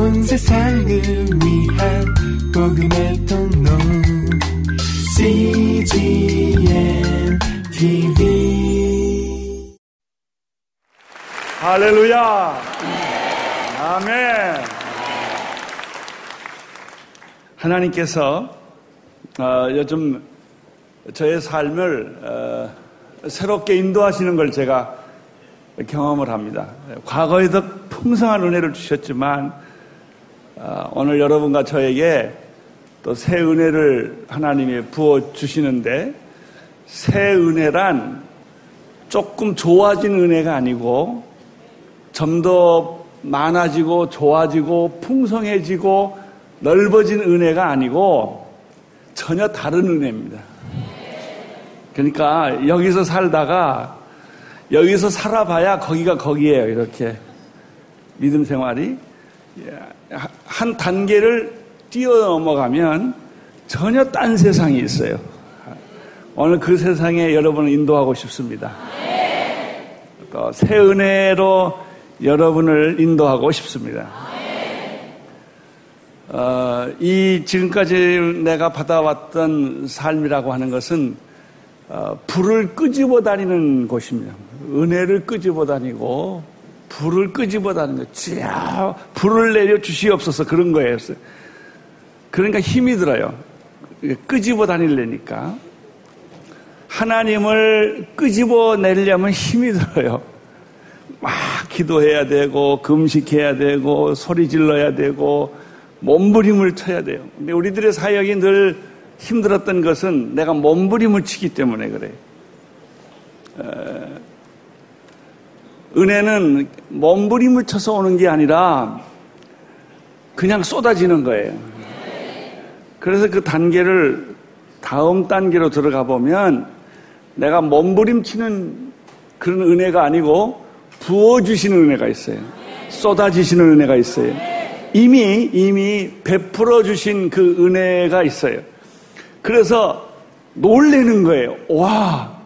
온 세상을 위한 복음의 통로. CGM TV 할렐루야. 아멘. 하나님께서 어, 요즘 저의 삶을 어, 새롭게 인도하시는 걸 제가 경험을 합니다. 과거에도 풍성한 은혜를 주셨지만 어, 오늘 여러분과 저에게 또 새 은혜를 하나님이 부어 주시는데 새 은혜란 조금 좋아진 은혜가 아니고 좀 더 많아지고 좋아지고 풍성해지고 넓어진 은혜가 아니고 전혀 다른 은혜입니다. 그러니까 여기서 살다가 여기서 살아봐야 거기가 거기에요. 이렇게 믿음 생활이 한 단계를 뛰어넘어가면 전혀 딴 세상이 있어요. 오늘 그 세상에 여러분을 인도하고 싶습니다. 또 새 은혜로 여러분을 인도하고 싶습니다. 어, 이 지금까지 내가 받아왔던 삶이라고 하는 것은 어, 불을 끄집어 다니는 곳입니다. 은혜를 끄집어 다니고 불을 끄집어 다니는 거. 쥐야 불을 내려 주시옵소서 그런 거예요. 그러니까 힘이 들어요. 끄집어 다니려니까 하나님을 끄집어 내려면 힘이 들어요. 막 기도해야 되고 금식해야 되고 소리 질러야 되고 몸부림을 쳐야 돼요. 근데 우리들의 사역이 늘 힘들었던 것은 내가 몸부림을 치기 때문에 그래요. 은혜는 몸부림을 쳐서 오는 게 아니라 그냥 쏟아지는 거예요. 그래서 그 단계를 다음 단계로 들어가 보면 내가 몸부림치는 그런 은혜가 아니고 부어주시는 은혜가 있어요. 쏟아지시는 은혜가 있어요. 이미, 이미 베풀어 주신 그 은혜가 있어요. 그래서 놀래는 거예요. 와,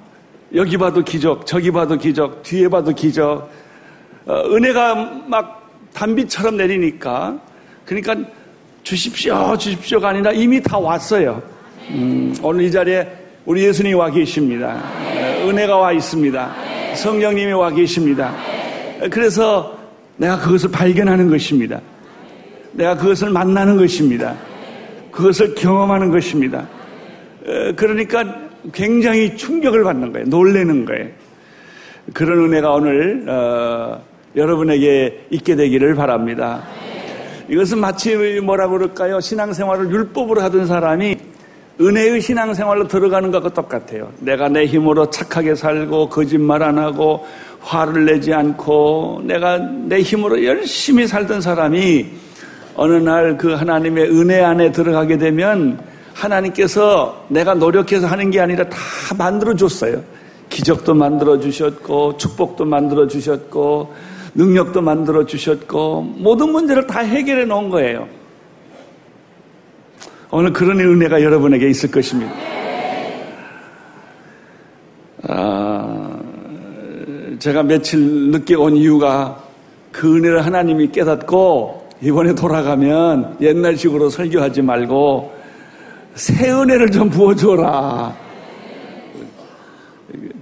여기 봐도 기적, 저기 봐도 기적, 뒤에 봐도 기적. 어, 은혜가 막 단비처럼 내리니까, 그러니까 주십시오, 주십시오가 아니라 이미 다 왔어요. 음, 오늘 이 자리에 우리 예수님이 와 계십니다. 어, 은혜가 와 있습니다. 성령님이 와 계십니다. 그래서 내가 그것을 발견하는 것입니다. 내가 그것을 만나는 것입니다. 그것을 경험하는 것입니다. 그러니까 굉장히 충격을 받는 거예요. 놀래는 거예요. 그런 은혜가 오늘 어, 여러분에게 있게 되기를 바랍니다. 이것은 마치 뭐라 그럴까요? 신앙생활을 율법으로 하던 사람이 은혜의 신앙생활로 들어가는 것과 똑같아요. 내가 내 힘으로 착하게 살고 거짓말 안 하고 화를 내지 않고 내가 내 힘으로 열심히 살던 사람이 어느 날 그 하나님의 은혜 안에 들어가게 되면 하나님께서 내가 노력해서 하는 게 아니라 다 만들어 줬어요. 기적도 만들어 주셨고 축복도 만들어 주셨고 능력도 만들어 주셨고 모든 문제를 다 해결해 놓은 거예요. 오늘 그런 은혜가 여러분에게 있을 것입니다. 아, 제가 며칠 늦게 온 이유가 그 은혜를 하나님이 깨닫고 이번에 돌아가면 옛날식으로 설교하지 말고 새 은혜를 좀 부어줘라.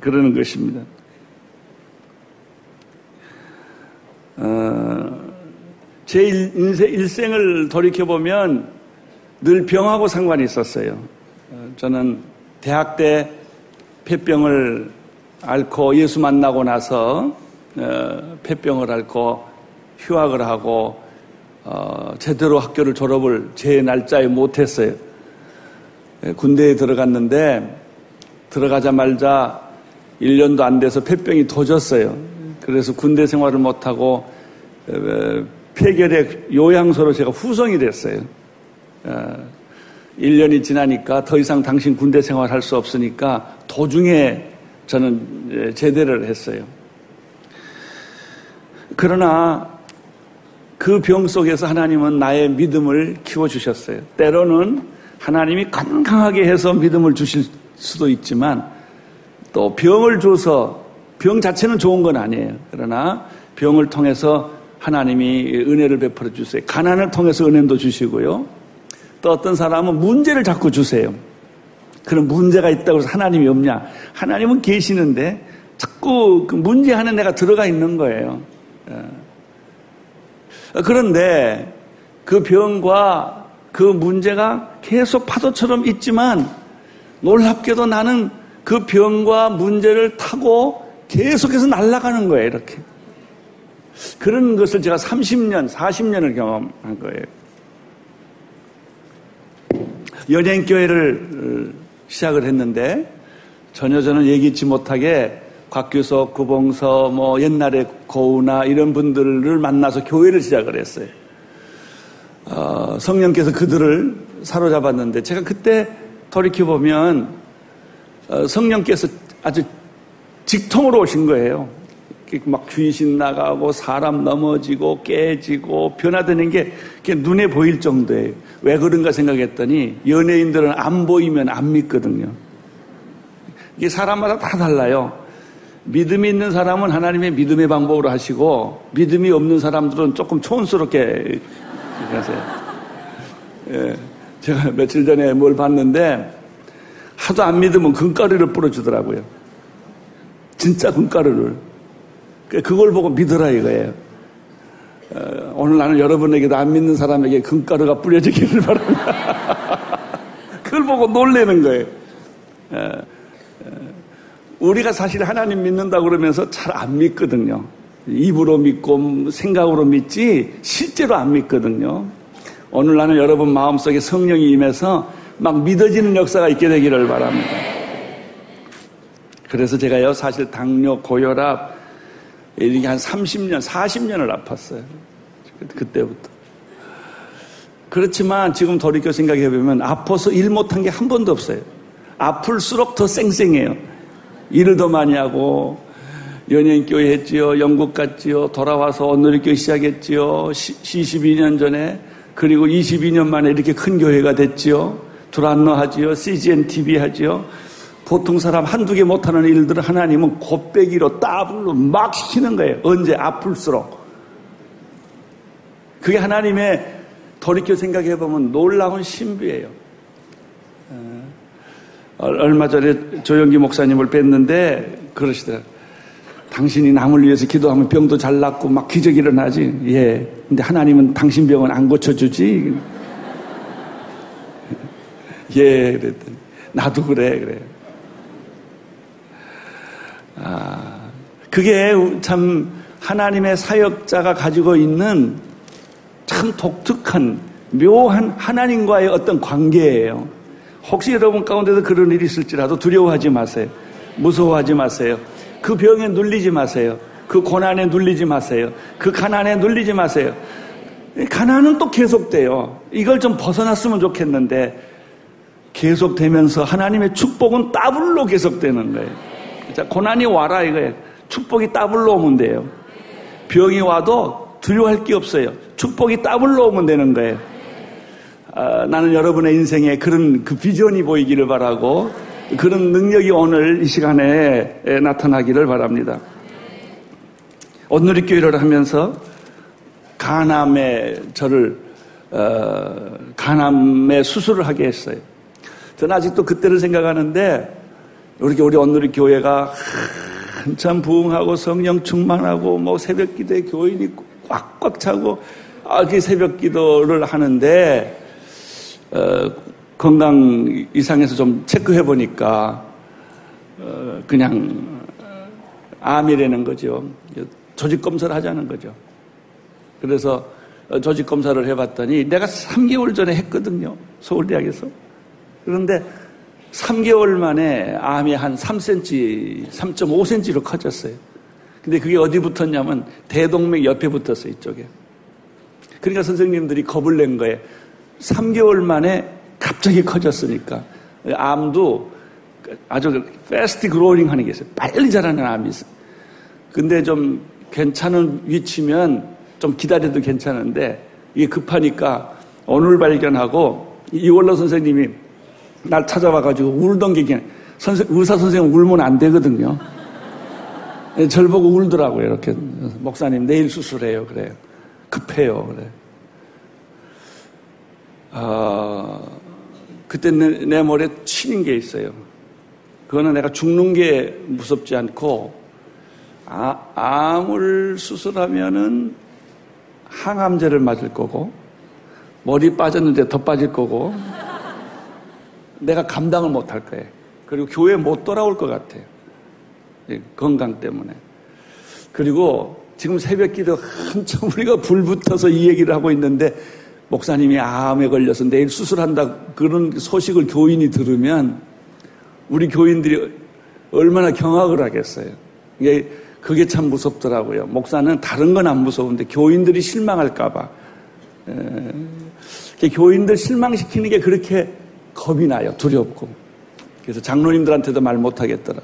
그러는 것입니다. 어, 제 인생, 일생을 돌이켜보면 늘 병하고 상관이 있었어요. 어, 저는 대학 때 폐병을 앓고 예수 만나고 나서 어, 폐병을 앓고 휴학을 하고 어, 제대로 학교를 졸업을 제 날짜에 못했어요. 예, 군대에 들어갔는데 들어가자마자 1년도 안 돼서 폐병이 도졌어요. 그래서 군대 생활을 못하고 폐결의 요양소로 제가 후송이 됐어요. 1년이 어, 지나니까 더 이상 당신 군대 생활할 수 없으니까 도중에 저는 제대를 했어요. 그러나 그 병 속에서 하나님은 나의 믿음을 키워주셨어요. 때로는 하나님이 건강하게 해서 믿음을 주실 수도 있지만 또 병을 줘서 병 자체는 좋은 건 아니에요. 그러나 병을 통해서 하나님이 은혜를 베풀어 주세요. 가난을 통해서 은혜도 주시고요. 또 어떤 사람은 문제를 자꾸 주세요. 그런 문제가 있다고 해서 하나님이 없냐? 하나님은 계시는데 자꾸 그 문제하는 내가 들어가 있는 거예요. 예. 그런데 그 병과 그 문제가 계속 파도처럼 있지만 놀랍게도 나는 그 병과 문제를 타고 계속해서 날아가는 거예요, 이렇게. 그런 것을 제가 30년, 40년을 경험한 거예요. 연예인교회를 어, 시작을 했는데 전혀 저는 얘기치 못하게 곽규석, 구봉서, 뭐 옛날에 고우나 이런 분들을 만나서 교회를 시작을 했어요. 어, 성령께서 그들을 사로잡았는데 제가 그때 돌이켜 보면 어, 성령께서 아주 직통으로 오신 거예요. 막 귀신 나가고 사람 넘어지고 깨지고 변화되는 게 눈에 보일 정도예요. 왜 그런가 생각했더니 연예인들은 안 보이면 안 믿거든요. 이게 사람마다 다 달라요. 믿음이 있는 사람은 하나님의 믿음의 방법으로 하시고 믿음이 없는 사람들은 조금 촌스럽게 하세요. 예, 제가 며칠 전에 뭘 봤는데 하도 안 믿으면 금가루를 뿌려주더라고요. 진짜 금가루를. 그걸 보고 믿으라 이거예요. 어, 오늘 나는 여러분에게도 안 믿는 사람에게 금가루가 뿌려지기를 바랍니다. 그걸 보고 놀래는 거예요. 어, 어, 우리가 사실 하나님 믿는다 그러면서 잘 안 믿거든요. 입으로 믿고 생각으로 믿지 실제로 안 믿거든요. 오늘 나는 여러분 마음속에 성령이 임해서 막 믿어지는 역사가 있게 되기를 바랍니다. 그래서 제가요 사실 당뇨, 고혈압 이렇게 한 30년, 40년을 아팠어요. 그때부터. 그렇지만 지금 돌이켜 생각해 보면 아파서 일 못한 게 한 번도 없어요. 아플수록 더 쌩쌩해요. 일을 더 많이 하고 연예인교회 했지요. 영국 갔지요. 돌아와서 온누리교회 시작했지요. 12년 전에 그리고 22년 만에 이렇게 큰 교회가 됐지요. 두란노 하지요. CGN TV 하지요. 보통 사람 한두 개 못하는 일들을 하나님은 곱빼기로 따블로 막 시키는 거예요. 언제 아플수록. 그게 하나님의 돌이켜 생각해 보면 놀라운 신비예요. 어, 얼마 전에 조영기 목사님을 뵀는데 그러시더라고요. 당신이 남을 위해서 기도하면 병도 잘 낫고 막 기적이 일어나지. 예. 근데 하나님은 당신 병은 안 고쳐주지. 예. 그랬더니. 나도 그래. 그래. 아, 그게 참 하나님의 사역자가 가지고 있는 참 독특한 묘한 하나님과의 어떤 관계예요. 혹시 여러분 가운데서 그런 일이 있을지라도 두려워하지 마세요. 무서워하지 마세요. 그 병에 눌리지 마세요. 그 고난에 눌리지 마세요. 그 가난에 눌리지 마세요. 가난은 또 계속돼요. 이걸 좀 벗어났으면 좋겠는데 계속되면서 하나님의 축복은 더블로 계속되는 거예요. 자, 고난이 와라 이거예요. 축복이 더블로 오면 돼요. 병이 와도 두려워할 게 없어요. 축복이 더블로 오면 되는 거예요. 아, 나는 여러분의 인생에 그런 그 비전이 보이기를 바라고 그런 능력이 오늘 이 시간에 나타나기를 바랍니다. 온누리 교회를 하면서 간암에 저를 어, 간암의 수술을 하게 했어요. 저는 아직도 그때를 생각하는데 우리 우리 온누리 교회가 한참 부흥하고 성령 충만하고 뭐 새벽 기도에 교인이 꽉꽉 차고 아, 그 새벽 기도를 하는데 어, 건강 이상에서 좀 체크해 보니까 어, 그냥 암이라는 거죠. 조직 검사를 하자는 거죠. 그래서 조직 검사를 해봤더니 내가 3개월 전에 했거든요. 서울대학에서. 그런데 3개월 만에 암이 한 3cm, 3.5cm로 커졌어요. 근데 그게 어디 붙었냐면 대동맥 옆에 붙었어요, 이쪽에. 그러니까 선생님들이 겁을 낸 거예요. 3개월 만에 갑자기 커졌으니까. 암도 아주 패스트 그로링 하는 게 있어요. 빨리 자라는 암이 있어요. 근데 좀 괜찮은 위치면 좀 기다려도 괜찮은데 이게 급하니까 오늘 발견하고 이월로 선생님이 날 찾아와가지고 울던 게 선생, 의사 선생님 울면 안 되거든요. 절 보고 울더라고요. 이렇게 목사님 내일 수술해요. 그래요. 급해요. 그래. 아, 그때 내, 내 머리에 치는 게 있어요. 그거는 내가 죽는 게 무섭지 않고, 아, 암을 수술하면은 항암제를 맞을 거고, 머리 빠졌는데 더 빠질 거고, 내가 감당을 못 할 거예요. 그리고 교회 못 돌아올 것 같아요. 건강 때문에. 그리고 지금 새벽 기도 한참 우리가 불 붙어서 이 얘기를 하고 있는데 목사님이 암에 걸려서 내일 수술한다 그런 소식을 교인이 들으면 우리 교인들이 얼마나 경악을 하겠어요. 이게 그게 참 무섭더라고요. 목사는 다른 건 안 무서운데 교인들이 실망할까봐. 교인들 실망시키는 게 그렇게 겁이 나요. 두렵고. 그래서 장로님들한테도 말 못하겠더라.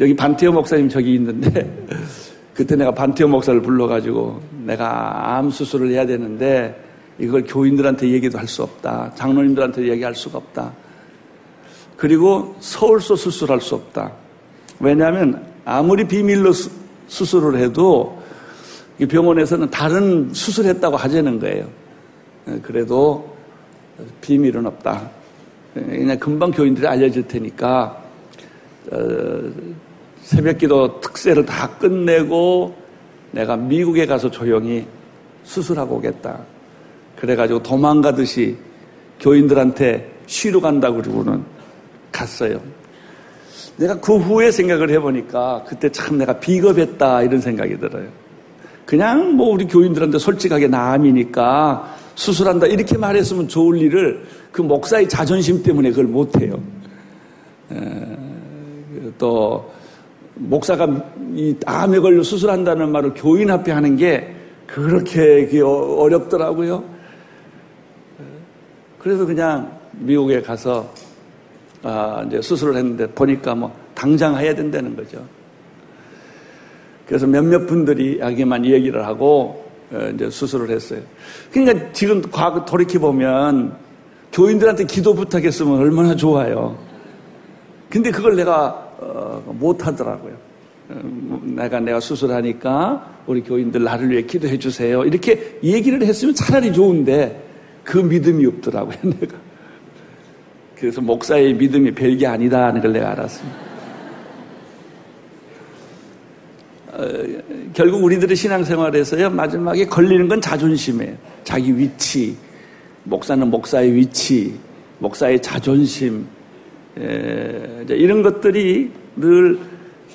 여기 반태호 목사님 저기 있는데 그때 내가 반태호 목사를 불러가지고 내가 암 수술을 해야 되는데 이걸 교인들한테 얘기도 할 수 없다. 장로님들한테 얘기할 수가 없다. 그리고 서울서 수술할 수 없다. 왜냐하면 아무리 비밀로 수, 수술을 해도 병원에서는 다른 수술했다고 하자는 거예요. 그래도 비밀은 없다. 그냥 금방 교인들이 알려질 테니까 어, 새벽기도 특세를 다 끝내고 내가 미국에 가서 조용히 수술하고 오겠다. 그래가지고 도망가듯이 교인들한테 쉬러 간다고 그러고는 갔어요. 내가 그 후에 생각을 해보니까 그때 참 내가 비겁했다 이런 생각이 들어요. 그냥 뭐 우리 교인들한테 솔직하게 남이니까 수술한다 이렇게 말했으면 좋을 일을 그 목사의 자존심 때문에 그걸 못해요. 또 목사가 이 암에 걸려 수술한다는 말을 교인 앞에 하는 게 그렇게 어, 어렵더라고요. 그래서 그냥 미국에 가서 아 이제 수술을 했는데 보니까 뭐 당장 해야 된다는 거죠. 그래서 몇몇 분들이 여기만 얘기를 하고 어, 이제 수술을 했어요. 그러니까 지금 과거 돌이켜 보면 교인들한테 기도 부탁했으면 얼마나 좋아요. 근데 그걸 내가 어, 못 하더라고요. 어, 내가 내가 수술하니까 우리 교인들 나를 위해 기도해 주세요. 이렇게 얘기를 했으면 차라리 좋은데 그 믿음이 없더라고요, 내가. 그래서 목사의 믿음이 별게 아니다는 걸 내가 알았습니다. 어, 결국 우리들의 신앙생활에서요, 마지막에 걸리는 건 자존심이에요. 자기 위치, 목사는 목사의 위치, 목사의 자존심, 에, 이런 것들이 늘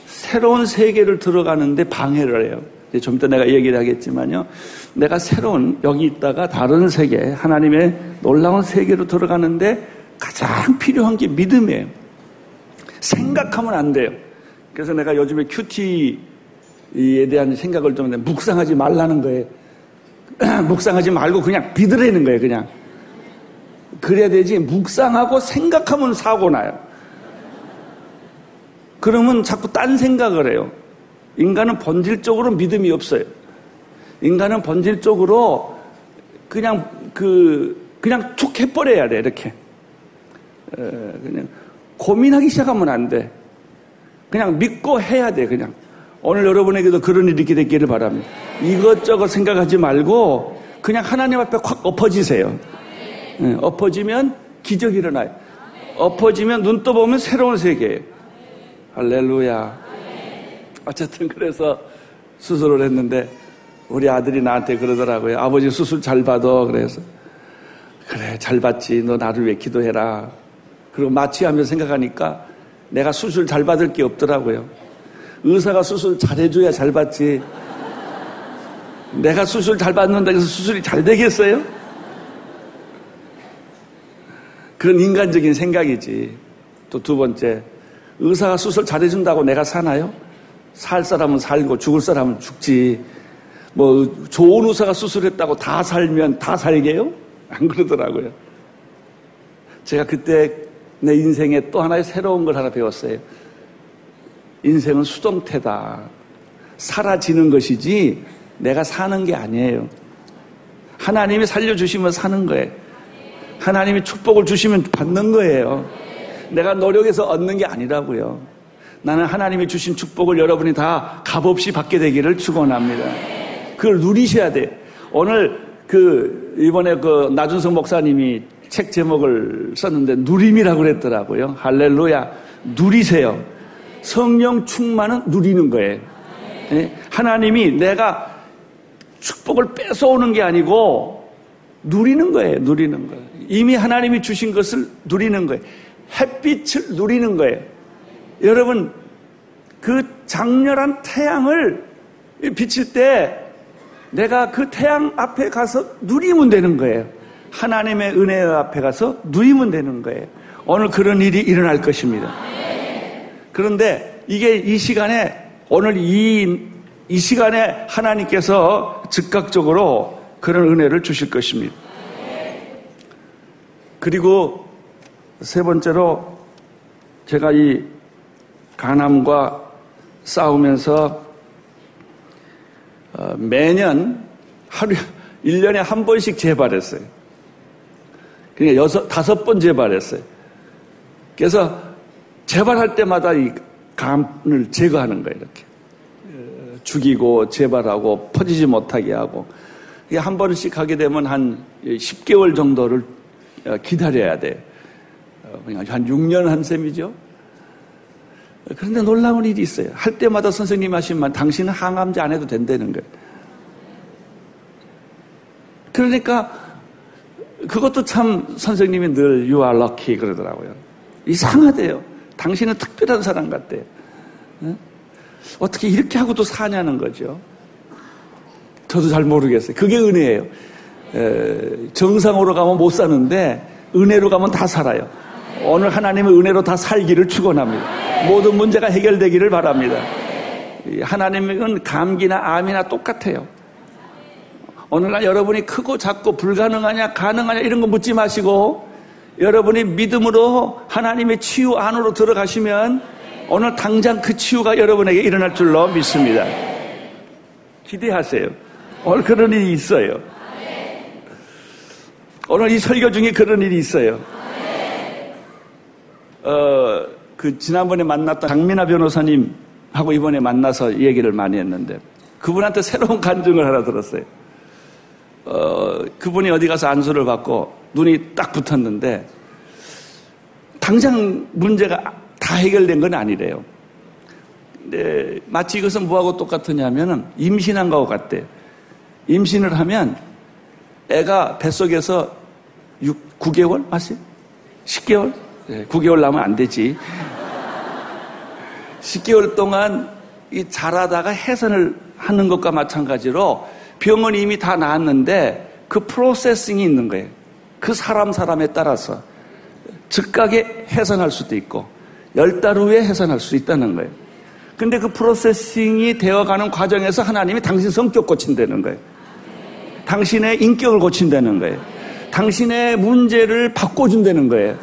새로운 세계를 들어가는데 방해를 해요. 좀 이따 내가 얘기를 하겠지만요. 내가 새로운 여기 있다가 다른 세계, 하나님의 놀라운 세계로 들어가는데 가장 필요한 게 믿음이에요. 생각하면 안 돼요. 그래서 내가 요즘에 큐티에 대한 생각을 좀 묵상하지 말라는 거예요. 묵상하지 말고 그냥 믿으라는 거예요, 그냥. 그래야 되지. 묵상하고 생각하면 사고 나요. 그러면 자꾸 딴 생각을 해요. 인간은 본질적으로 믿음이 없어요. 인간은 본질적으로 그냥 그 그냥 툭 해버려야 돼 이렇게. 그냥 고민하기 시작하면 안 돼. 그냥 믿고 해야 돼 그냥. 오늘 여러분에게도 그런 일이 있게 되기를 바랍니다. 이것저것 생각하지 말고 그냥 하나님 앞에 확 엎어지세요. 엎어지면 기적이 일어나요. 엎어지면 눈 떠보면 새로운 세계예요. 할렐루야. 어쨌든 그래서 수술을 했는데 우리 아들이 나한테 그러더라고요. 아버지 수술 잘 받아. 그래서 그래 잘 받지. 너 나를 위해 기도해라. 그리고 마치 하면서 생각하니까 내가 수술 잘 받을 게 없더라고요. 의사가 수술 잘 해줘야 잘 받지. 내가 수술 잘 받는다 해서 수술이 잘 되겠어요? 그런 인간적인 생각이지. 또 두 번째, 의사가 수술 잘해준다고 내가 사나요? 살 사람은 살고 죽을 사람은 죽지. 뭐 좋은 의사가 수술했다고 다 살면 다 살게요? 안 그러더라고요. 제가 그때 내 인생에 또 하나의 새로운 걸 하나 배웠어요. 인생은 수동태다. 사라지는 것이지 내가 사는 게 아니에요. 하나님이 살려주시면 사는 거예요. 하나님이 축복을 주시면 받는 거예요. 내가 노력해서 얻는 게 아니라고요. 나는 하나님이 주신 축복을 여러분이 다 값없이 받게 되기를 축원합니다. 그걸 누리셔야 돼. 오늘 그 이번에 그 나준성 목사님이 책 제목을 썼는데 누림이라고 그랬더라고요. 할렐루야. 누리세요. 성령 충만은 누리는 거예요. 네? 하나님이 내가 축복을 뺏어오는 게 아니고 누리는 거예요. 누리는 거예요. 이미 하나님이 주신 것을 누리는 거예요. 햇빛을 누리는 거예요. 여러분, 그 장렬한 태양을 비칠 때 내가 그 태양 앞에 가서 누리면 되는 거예요. 하나님의 은혜 앞에 가서 누리면 되는 거예요. 오늘 그런 일이 일어날 것입니다. 그런데 이게 이 시간에 오늘 이, 이 시간에 하나님께서 즉각적으로 그런 은혜를 주실 것입니다. 그리고 세 번째로 제가 이 가남과 싸우면서 어, 매년 하루 1년에 한 번씩 재발했어요. 그러니까 여섯 다섯 번 재발했어요. 그래서 재발할 때마다 이 감을 제거하는 거예요. 이렇게 어, 죽이고 재발하고 퍼지지 못하게 하고 한 번씩 하게 되면 한 10개월 정도를 어, 기다려야 돼. 한 6년 한 셈이죠. 그런데 놀라운 일이 있어요. 할 때마다 선생님 하신 말, 당신은 항암제 안 해도 된다는 거예요. 그러니까 그것도 참 선생님이 늘 you are lucky 그러더라고요. 이상하대요. 당신은 특별한 사람 같대요. 어떻게 이렇게 하고도 사냐는 거죠. 저도 잘 모르겠어요. 그게 은혜예요. 정상으로 가면 못 사는데 은혜로 가면 다 살아요. 오늘 하나님의 은혜로 다 살기를 축원합니다. 모든 문제가 해결되기를 바랍니다. 하나님은 감기나 암이나 똑같아요. 오늘날 여러분이 크고 작고 불가능하냐 가능하냐 이런 거 묻지 마시고 여러분이 믿음으로 하나님의 치유 안으로 들어가시면 오늘 당장 그 치유가 여러분에게 일어날 줄로 믿습니다. 기대하세요. 오늘 그런 일이 있어요. 오늘 이 설교 중에 그런 일이 있어요. 어, 그 지난번에 만났던 강민아 변호사님하고 이번에 만나서 얘기를 많이 했는데 그분한테 새로운 간증을 하나 들었어요. 어, 그분이 어디 가서 안수를 받고 눈이 딱 붙었는데 당장 문제가 다 해결된 건 아니래요. 근데 마치 이것은 뭐하고 똑같으냐면은 임신한 거하고 같대. 임신을 하면 애가 뱃속에서 6, 9개월? 맞어요? 10개월? 네, 9개월 나면 안 되지. 10개월 동안 이 자라다가 해산을 하는 것과 마찬가지로 병은 이미 다 나았는데 그 프로세싱이 있는 거예요. 그 사람 사람에 따라서 즉각에 해산할 수도 있고 열 달 후에 해산할 수 있다는 거예요. 근데 그 프로세싱이 되어가는 과정에서 하나님이 당신 성격 고친다는 거예요. 당신의 인격을 고친다는 거예요. 당신의 문제를 바꿔준다는 거예요.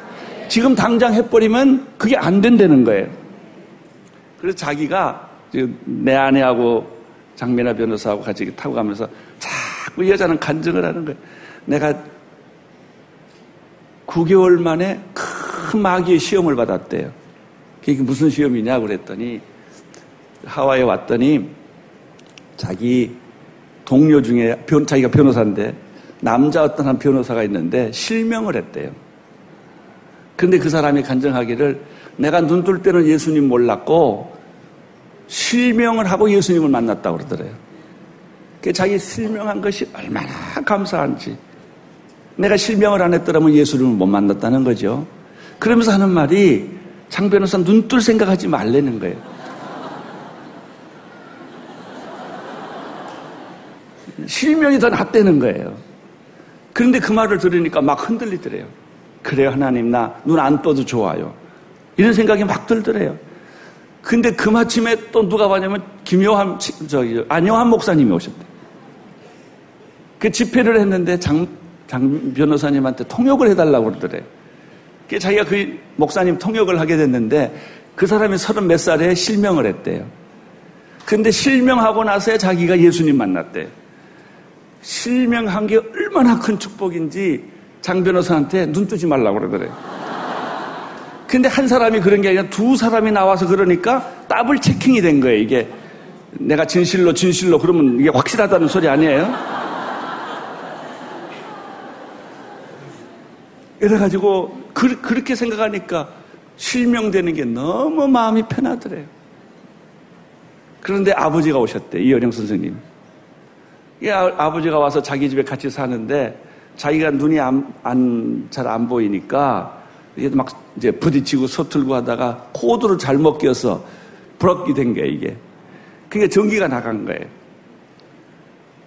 지금 당장 해버리면 그게 안 된다는 거예요. 그래서 자기가 내 아내하고 장민아 변호사하고 같이 타고 가면서 자꾸 여자는 간증을 하는 거예요. 내가 9개월 만에 큰 마귀의 시험을 받았대요. 그게 무슨 시험이냐 그랬더니 하와이에 왔더니 자기 동료 중에 변, 자기가 변호사인데 남자 어떤 한 변호사가 있는데 실명을 했대요. 근데 그 사람이 간증하기를 내가 눈 뜰 때는 예수님 몰랐고 실명을 하고 예수님을 만났다고 그러더래요. 그 자기 실명한 것이 얼마나 감사한지. 내가 실명을 안 했더라면 예수님을 못 만났다는 거죠. 그러면서 하는 말이 장 변호사 눈 뜰 생각하지 말라는 거예요. 실명이 더 낫다는 거예요. 그런데 그 말을 들으니까 막 흔들리더래요. 그래요, 하나님, 나 눈 안 떠도 좋아요. 이런 생각이 막 들더래요. 근데 그 마침에 또 누가 봤냐면 김요한, 저기, 안요한 목사님이 오셨대. 그 집회를 했는데 장, 장 변호사님한테 통역을 해달라고 그러더래요. 그 자기가 그 목사님 통역을 하게 됐는데 그 사람이 서른 몇 살에 실명을 했대요. 근데 실명하고 나서야 자기가 예수님 만났대. 실명한 게 얼마나 큰 축복인지 장 변호사한테 눈 뜨지 말라고 그러더래. 근데 한 사람이 그런 게 아니라 두 사람이 나와서 그러니까 더블 체킹이 된 거예요, 이게. 내가 진실로, 진실로 그러면 이게 확실하다는 소리 아니에요? 이래가지고 그, 그렇게 생각하니까 실명되는 게 너무 마음이 편하더래요. 그런데 아버지가 오셨대, 이어령 선생님. 이 아, 아버지가 와서 자기 집에 같이 사는데 자기가 눈이 안, 안, 잘안 보이니까 이게 막 이제 부딪히고 서툴고 하다가 코드를 잘못 껴서 부럽게 된 거예요, 이게. 그게 전기가 나간 거예요.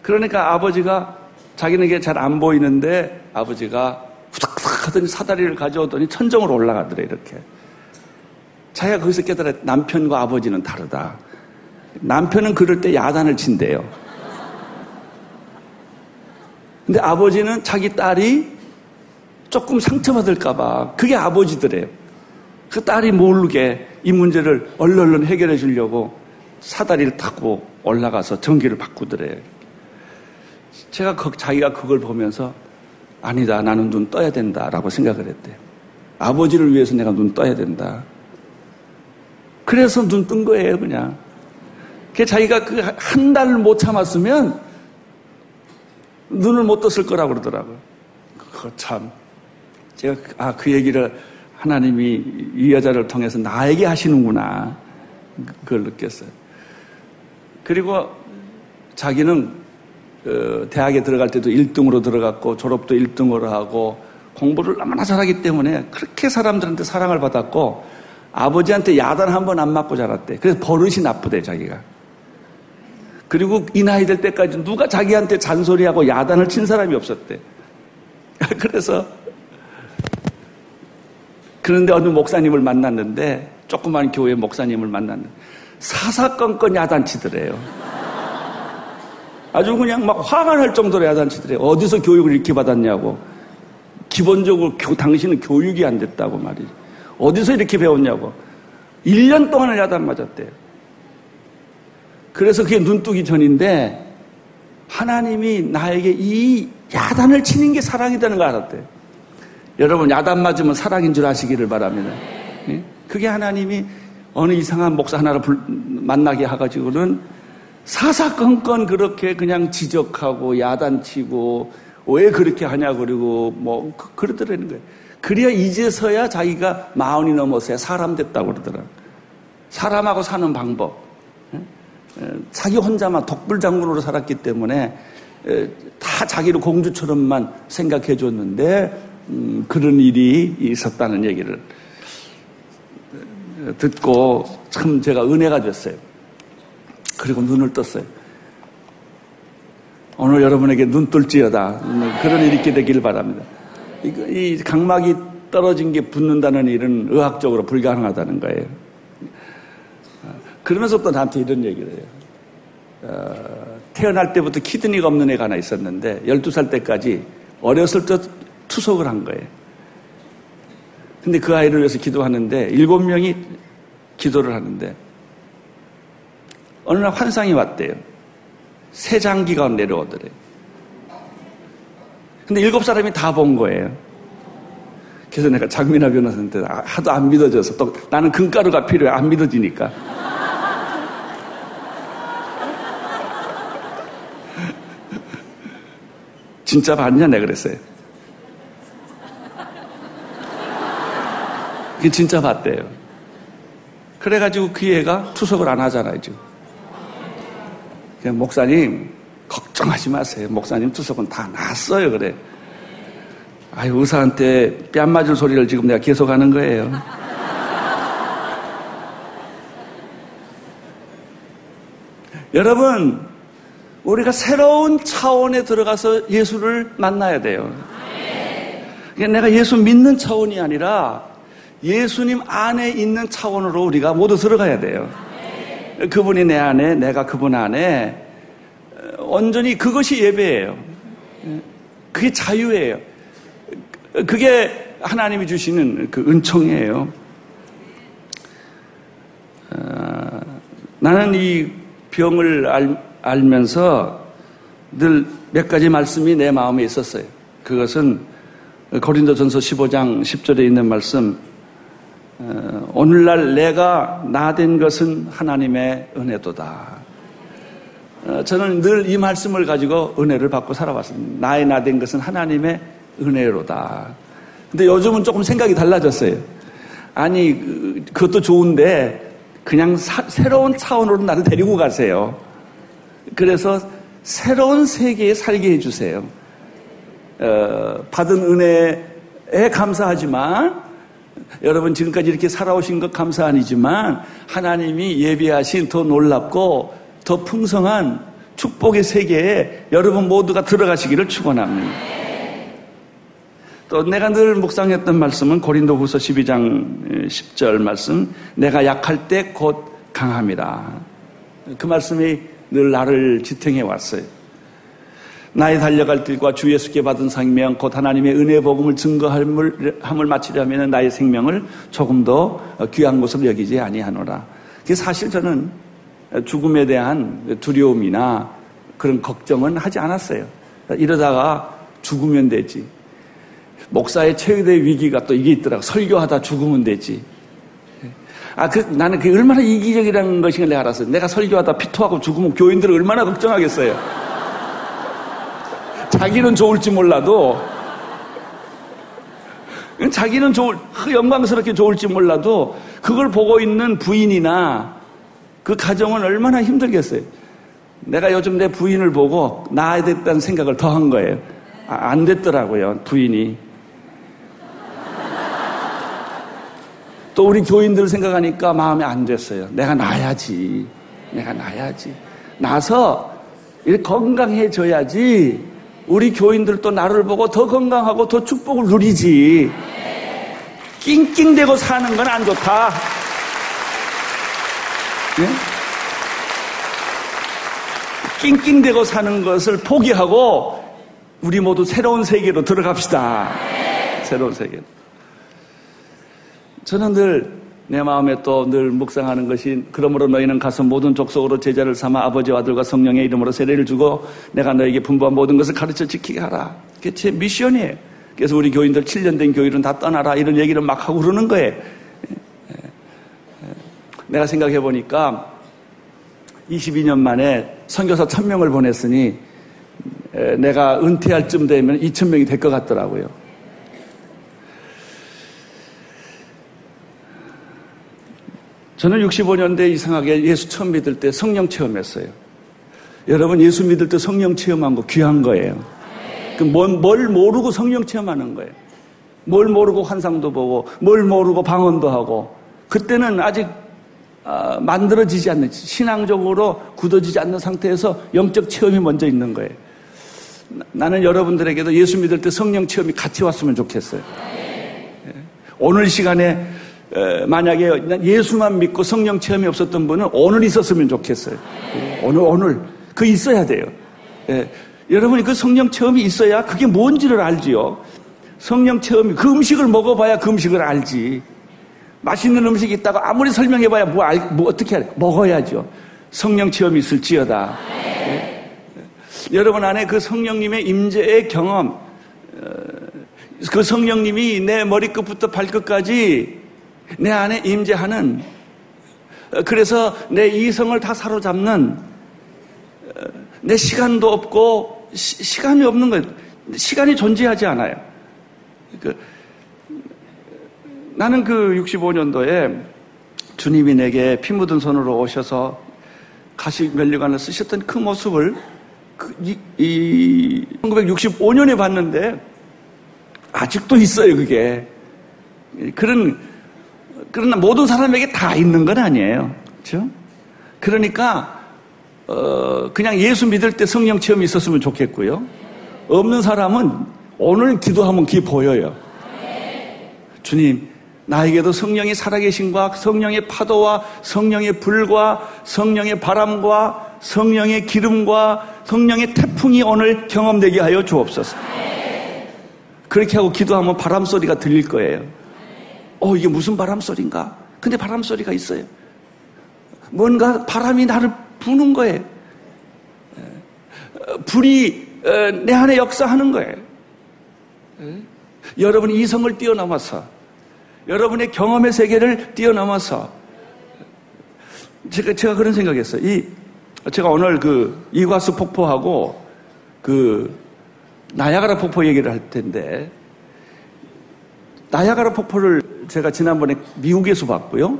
그러니까 아버지가 자기는 이게 잘 안 보이는데 아버지가 후닥후닥 하더니 사다리를 가져오더니 천정으로 올라가더래, 이렇게. 자기가 거기서 깨달아 남편과 아버지는 다르다. 남편은 그럴 때 야단을 친대요. 근데 아버지는 자기 딸이 조금 상처받을까봐 그게 아버지들이에요. 그 딸이 모르게 이 문제를 얼른 해결해 주려고 사다리를 타고 올라가서 전기를 바꾸더래요. 제가 그, 자기가 그걸 보면서 아니다 나는 눈 떠야 된다라고 생각을 했대요. 아버지를 위해서 내가 눈 떠야 된다. 그래서 눈 뜬 거예요 그냥. 그 자기가 그 한 달을 못 참았으면 눈을 못 떴을 거라고 그러더라고요. 그거 참. 제가, 그, 아, 그 얘기를 하나님이 이 여자를 통해서 나에게 하시는구나. 그걸 느꼈어요. 그리고 자기는 그 대학에 들어갈 때도 1등으로 들어갔고 졸업도 1등으로 하고 공부를 너무나 잘하기 때문에 그렇게 사람들한테 사랑을 받았고 아버지한테 야단 한 번 안 맞고 자랐대. 그래서 버릇이 나쁘대, 자기가. 그리고 이 나이 될 때까지 누가 자기한테 잔소리하고 야단을 친 사람이 없었대. 그래서 그런데 어느 목사님을 만났는데 조그만 교회 목사님을 만났는데 사사건건 야단치더래요. 아주 그냥 막 화가 날 정도로 야단치더래요. 어디서 교육을 이렇게 받았냐고. 기본적으로 교, 당신은 교육이 안 됐다고 말이죠. 어디서 이렇게 배웠냐고. 1년 동안을 야단 맞았대요. 그래서 그게 눈뜨기 전인데 하나님이 나에게 이 야단을 치는 게 사랑이라는 걸 알았대. 여러분 야단 맞으면 사랑인 줄 아시기를 바랍니다. 예? 그게 하나님이 어느 이상한 목사 하나를 만나게 해가지고는 사사건건 그렇게 그냥 지적하고 야단치고 왜 그렇게 하냐 그리고 뭐 그, 그러더라는 거예요. 그래야 이제서야 자기가 마흔이 넘어서야 사람 됐다고 그러더라. 사람하고 사는 방법. 자기 혼자만 독불장군으로 살았기 때문에 다 자기를 공주처럼만 생각해 줬는데 음, 그런 일이 있었다는 얘기를 듣고 참 제가 은혜가 됐어요. 그리고 눈을 떴어요. 오늘 여러분에게 눈 뜰지어다. 그런 일이 있게 되기를 바랍니다. 이 각막이 떨어진 게 붙는다는 일은 의학적으로 불가능하다는 거예요. 그러면서 또 나한테 이런 얘기를 해요. 어, 태어날 때부터 키드니가 없는 애가 하나 있었는데 12살 때까지 어렸을 때 투석을 한 거예요. 근데 그 아이를 위해서 기도하는데 7명이 기도를 하는데 어느 날 환상이 왔대요. 새 장기가 내려오더래. 근데 일곱 사람이 다 본 거예요. 그래서 내가 장민아 변호사한테 하도 안 믿어져서 또 나는 금가루가 필요해. 안 믿어지니까. 진짜 봤냐? 내가 그랬어요. 그게 진짜 봤대요. 그래가지고 그 애가 투석을 안 하잖아요, 지금. 목사님, 걱정하지 마세요. 목사님 투석은 다 났어요, 그래. 아유, 의사한테 뺨 맞을 소리를 지금 내가 계속 하는 거예요. 여러분, 우리가 새로운 차원에 들어가서 예수를 만나야 돼요. 그러니까 내가 예수 믿는 차원이 아니라 예수님 안에 있는 차원으로 우리가 모두 들어가야 돼요. 그분이 내 안에, 내가 그분 안에 온전히 그것이 예배예요. 그게 자유예요. 그게 하나님이 주시는 그 은총이에요. 어, 나는 이 병을 알, 알면서 늘 몇 가지 말씀이 내 마음에 있었어요. 그것은 고린도전서 15장 10절에 있는 말씀 어, 오늘날 내가 나 된 것은 하나님의 은혜도다. 어, 저는 늘 이 말씀을 가지고 은혜를 받고 살아왔습니다. 나의 나 된 것은 하나님의 은혜로다. 근데 요즘은 조금 생각이 달라졌어요. 아니, 그, 그것도 좋은데 그냥 사, 새로운 차원으로 나를 데리고 가세요. 그래서 새로운 세계에 살게 해주세요. 어, 받은 은혜에 감사하지만 여러분 지금까지 이렇게 살아오신 것 감사 아니지만 하나님이 예비하신 더 놀랍고 더 풍성한 축복의 세계에 여러분 모두가 들어가시기를 축원합니다. 또 내가 늘 묵상했던 말씀은 고린도후서 12장 10절 말씀 내가 약할 때 곧 강합니다. 그 말씀이 늘 나를 지탱해 왔어요. 나의 달려갈 길과 주 예수께 받은 생명 곧 하나님의 은혜 복음을 증거함을 함을 마치려면 나의 생명을 조금 더 귀한 것으로 여기지 아니하노라. 사실 저는 죽음에 대한 두려움이나 그런 걱정은 하지 않았어요. 이러다가 죽으면 되지. 목사의 최대 위기가 또 이게 있더라고. 설교하다 죽으면 되지. 아, 그, 나는 그게 얼마나 이기적이라는 것인가 내가 알았어요. 내가 설교하다 피토하고 죽으면 교인들을 얼마나 걱정하겠어요. 자기는 좋을지 몰라도, 자기는 좋을, 영광스럽게 좋을지 몰라도, 그걸 보고 있는 부인이나 그 가정은 얼마나 힘들겠어요. 내가 요즘 내 부인을 보고 나아야 됐다는 생각을 더 한 거예요. 아, 안 됐더라고요, 부인이. 또 우리 교인들 생각하니까 마음에 안 됐어요. 내가 나야지. 내가 나야지. 나서 건강해져야지 우리 교인들도 나를 보고 더 건강하고 더 축복을 누리지. 낑낑대고 사는 건 안 좋다. 네? 낑낑대고 사는 것을 포기하고 우리 모두 새로운 세계로 들어갑시다. 새로운 세계. 저는 늘 내 마음에 또 늘 묵상하는 것이 그러므로 너희는 가서 모든 족속으로 제자를 삼아 아버지와 아들과 성령의 이름으로 세례를 주고 내가 너에게 분부한 모든 것을 가르쳐 지키게 하라. 그게 제 미션이에요. 그래서 우리 교인들 7년 된 교인은 다 떠나라 이런 얘기를 막 하고 그러는 거예요. 내가 생각해 보니까 22년 만에 선교사 1000명을 보냈으니 내가 은퇴할 쯤 되면 2000명이 될 것 같더라고요. 저는 65년대 이상하게 예수 처음 믿을 때 성령 체험했어요. 여러분 예수 믿을 때 성령 체험한 거 귀한 거예요. 그 뭘 모르고 성령 체험하는 거예요. 뭘 모르고 환상도 보고 뭘 모르고 방언도 하고 그때는 아직 어, 만들어지지 않는 신앙적으로 굳어지지 않는 상태에서 영적 체험이 먼저 있는 거예요. 나 는 여러분들에게도 예수 믿을 때 성령 체험이 같이 왔으면 좋겠어요. 예. 오늘 시간에 만약에 예수만 믿고 성령 체험이 없었던 분은 오늘 있었으면 좋겠어요. 예. 오늘 오늘 그 있어야 돼요. 예. 여러분이 그 성령 체험이 있어야 그게 뭔지를 알지요. 성령 체험이 그 음식을 먹어봐야 그 음식을 알지. 맛있는 음식이 있다고 아무리 설명해봐야 뭐, 알, 뭐 어떻게 할, 먹어야죠. 성령 체험이 있을지어다. 네? 여러분 안에 그 성령님의 임재의 경험, 어, 그 성령님이 내 머리끝부터 발끝까지 내 안에 임재하는, 어, 그래서 내 이성을 다 사로잡는, 어, 내 시간도 없고, 시, 간이 없는 거예요. 시간이 존재하지 않아요. 그, 나는 그 65년도에 주님이 내게 피 묻은 손으로 오셔서 가시 면류관을 쓰셨던 그 모습을 그 이, 이 1965년에 봤는데 아직도 있어요 그게 그런 그러나 모든 사람에게 다 있는 건 아니에요 그렇죠? 그러니까 어, 그냥 예수 믿을 때 성령 체험이 있었으면 좋겠고요 없는 사람은 오늘 기도하면 그게 보여요 주님 나에게도 성령이 살아계신과 성령의 파도와 성령의 불과 성령의 바람과 성령의 기름과 성령의 태풍이 오늘 경험되게 하여 주옵소서. 그렇게 하고 기도하면 바람 소리가 들릴 거예요. 어, 이게 무슨 바람 소리인가? 근데 바람 소리가 있어요. 뭔가 바람이 나를 부는 거예요. 불이 어, 내 안에 역사하는 거예요. 여러분 이성을 뛰어넘어서 여러분의 경험의 세계를 뛰어넘어서 제가, 제가 그런 생각했어요. 이, 제가 오늘 그 이과수 폭포하고 그 나야가라 폭포 얘기를 할 텐데 나야가라 폭포를 제가 지난번에 미국에서 봤고요.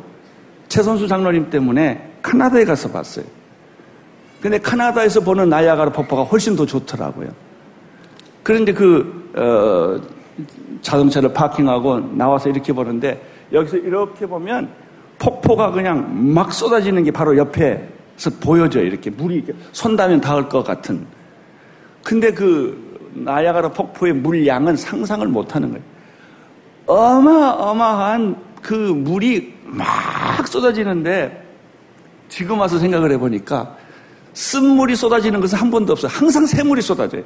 최선수 장로님 때문에 카나다에 가서 봤어요. 근데 카나다에서 보는 나야가라 폭포가 훨씬 더 좋더라고요. 그런데 그, 어, 자동차를 파킹하고 나와서 이렇게 보는데 여기서 이렇게 보면 폭포가 그냥 막 쏟아지는 게 바로 옆에서 보여져요. 이렇게 물이 이렇게 손다면 닿을 것 같은. 근데 그 나야가라 폭포의 물량은 상상을 못 하는 거예요. 어마어마한 그 물이 막 쏟아지는데 지금 와서 생각을 해보니까 쓴물이 쏟아지는 것은 한 번도 없어요. 항상 새물이 쏟아져요.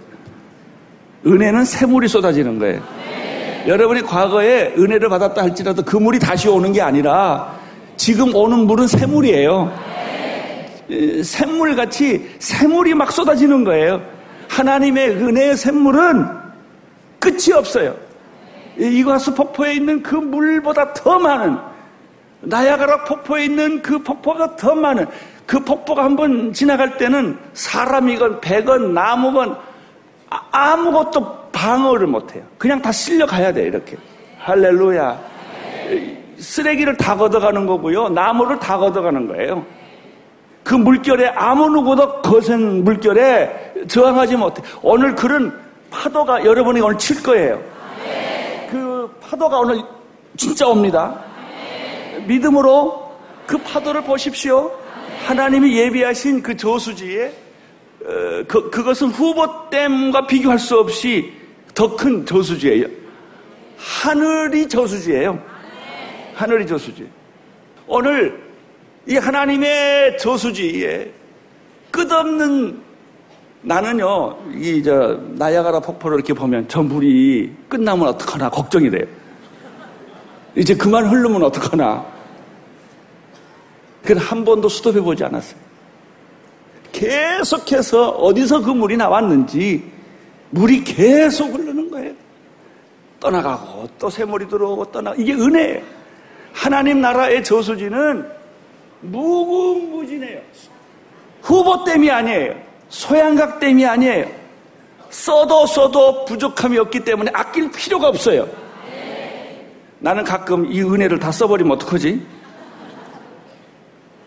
은혜는 새물이 쏟아지는 거예요. 네. 여러분이 과거에 은혜를 받았다 할지라도 그 물이 다시 오는 게 아니라 지금 오는 물은 새물이에요. 네. 샘물 같이 새물이 막 쏟아지는 거예요. 하나님의 은혜의 샘물은 끝이 없어요. 이과수 폭포에 있는 그 물보다 더 많은 나야가라 폭포에 있는 그 폭포가 더 많은 그 폭포가 한번 지나갈 때는 사람이건 배건 나무건 아, 아무것도 방어를 못해요. 그냥 다 실려가야 돼 이렇게. 할렐루야. 쓰레기를 다 걷어가는 거고요. 나무를 다 걷어가는 거예요. 그 물결에 아무 누구도 거센 물결에 저항하지 못해. 오늘 그런 파도가 여러분이 오늘 칠 거예요. 그 파도가 오늘 진짜 옵니다. 믿음으로 그 파도를 보십시오. 하나님이 예비하신 그 저수지에 어, 그, 그것은 후보댐과 비교할 수 없이 더 큰 저수지예요. 하늘이 저수지예요. 하늘이 저수지. 오늘 이 하나님의 저수지에 끝없는 나는요, 이, 저, 나야가라 폭포를 이렇게 보면 저 물이 끝나면 어떡하나 걱정이 돼요. 이제 그만 흐르면 어떡하나. 그건 한 번도 수도해보지 않았어요. 계속해서 어디서 그 물이 나왔는지 물이 계속 흐르는 거예요. 떠나가고 또 새물이 들어오고 떠나 이게 은혜예요. 하나님 나라의 저수지는 무궁무진해요. 후보 댐이 아니에요. 소양각댐이 아니에요. 써도 써도 부족함이 없기 때문에 아낄 필요가 없어요. 나는 가끔 이 은혜를 다 써버리면 어떡하지?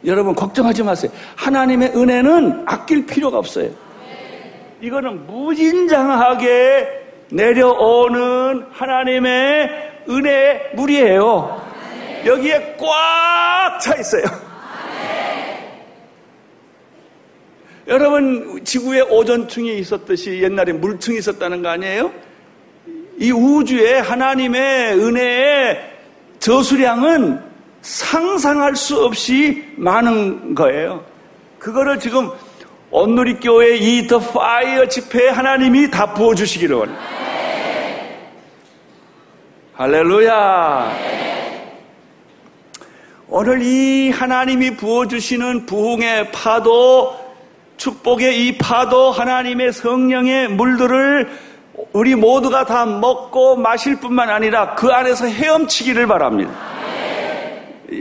여러분 걱정하지 마세요. 하나님의 은혜는 아낄 필요가 없어요. 이거는 무진장하게 내려오는 하나님의 은혜의 물이에요. 여기에 꽉 차 있어요. 여러분 지구에 오존층이 있었듯이 옛날에 물층이 있었다는 거 아니에요? 이 우주에 하나님의 은혜의 저수량은 상상할 수 없이 많은 거예요. 그거를 지금 온누리교회 이더 파이어 집회에 하나님이 다 부어주시기를. 할렐루야. 오늘 이 하나님이 부어주시는 부흥의 파도, 축복의 이 파도, 하나님의 성령의 물들을 우리 모두가 다 먹고 마실 뿐만 아니라 그 안에서 헤엄치기를 바랍니다.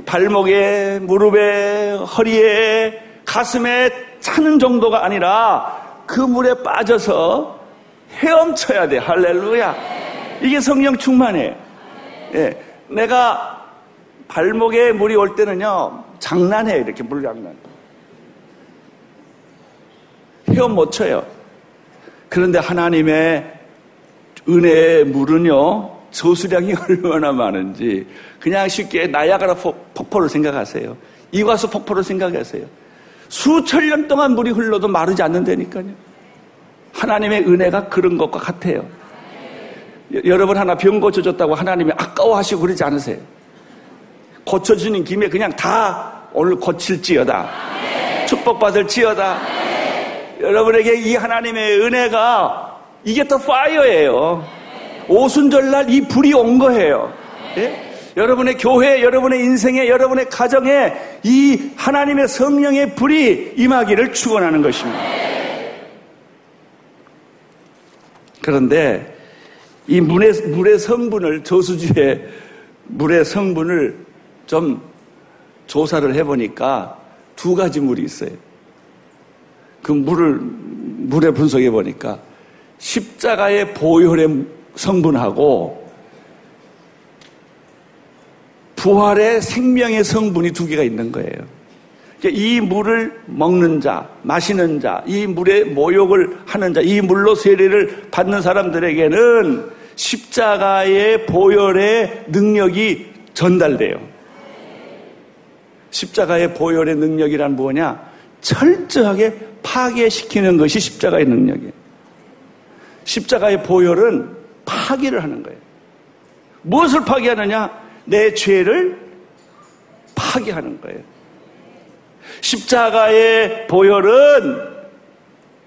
발목에, 무릎에, 허리에, 가슴에 차는 정도가 아니라 그 물에 빠져서 헤엄쳐야 돼. 할렐루야. 이게 성령 충만해. 예. 내가 발목에 물이 올 때는요, 장난해. 이렇게 물 장난. 헤엄 못 쳐요. 그런데 하나님의 은혜의 물은요, 저수량이 얼마나 많은지 그냥 쉽게 나야가라 폭포를 생각하세요. 이과수 폭포를 생각하세요. 수천 년 동안 물이 흘러도 마르지 않는다니까요. 하나님의 은혜가 그런 것과 같아요. 여러분 하나 병 고쳐줬다고 하나님이 아까워하시고 그러지 않으세요. 고쳐주는 김에 그냥 다 오늘 고칠지어다. 축복받을지어다. 여러분에게 이 하나님의 은혜가 이게 더 파이어예요. 오순절날 이 불이 온 거예요. 예? 여러분의 교회, 여러분의 인생에, 여러분의 가정에 이 하나님의 성령의 불이 임하기를 축원하는 것입니다. 그런데 이 물의, 물의 성분을 저수지의 물의 성분을 좀 조사를 해보니까 두 가지 물이 있어요. 그 물을 물에 분석해 보니까 십자가의 보혈의 성분하고 부활의 생명의 성분이 두 개가 있는 거예요. 그러니까 이 물을 먹는 자, 마시는 자, 이 물에 모욕을 하는 자, 이 물로 세례를 받는 사람들에게는 십자가의 보혈의 능력이 전달돼요. 십자가의 보혈의 능력이란 뭐냐? 철저하게 파괴시키는 것이 십자가의 능력이에요. 십자가의 보혈은 파괴를 하는 거예요. 무엇을 파괴하느냐? 내 죄를 파괴하는 거예요. 십자가의 보혈은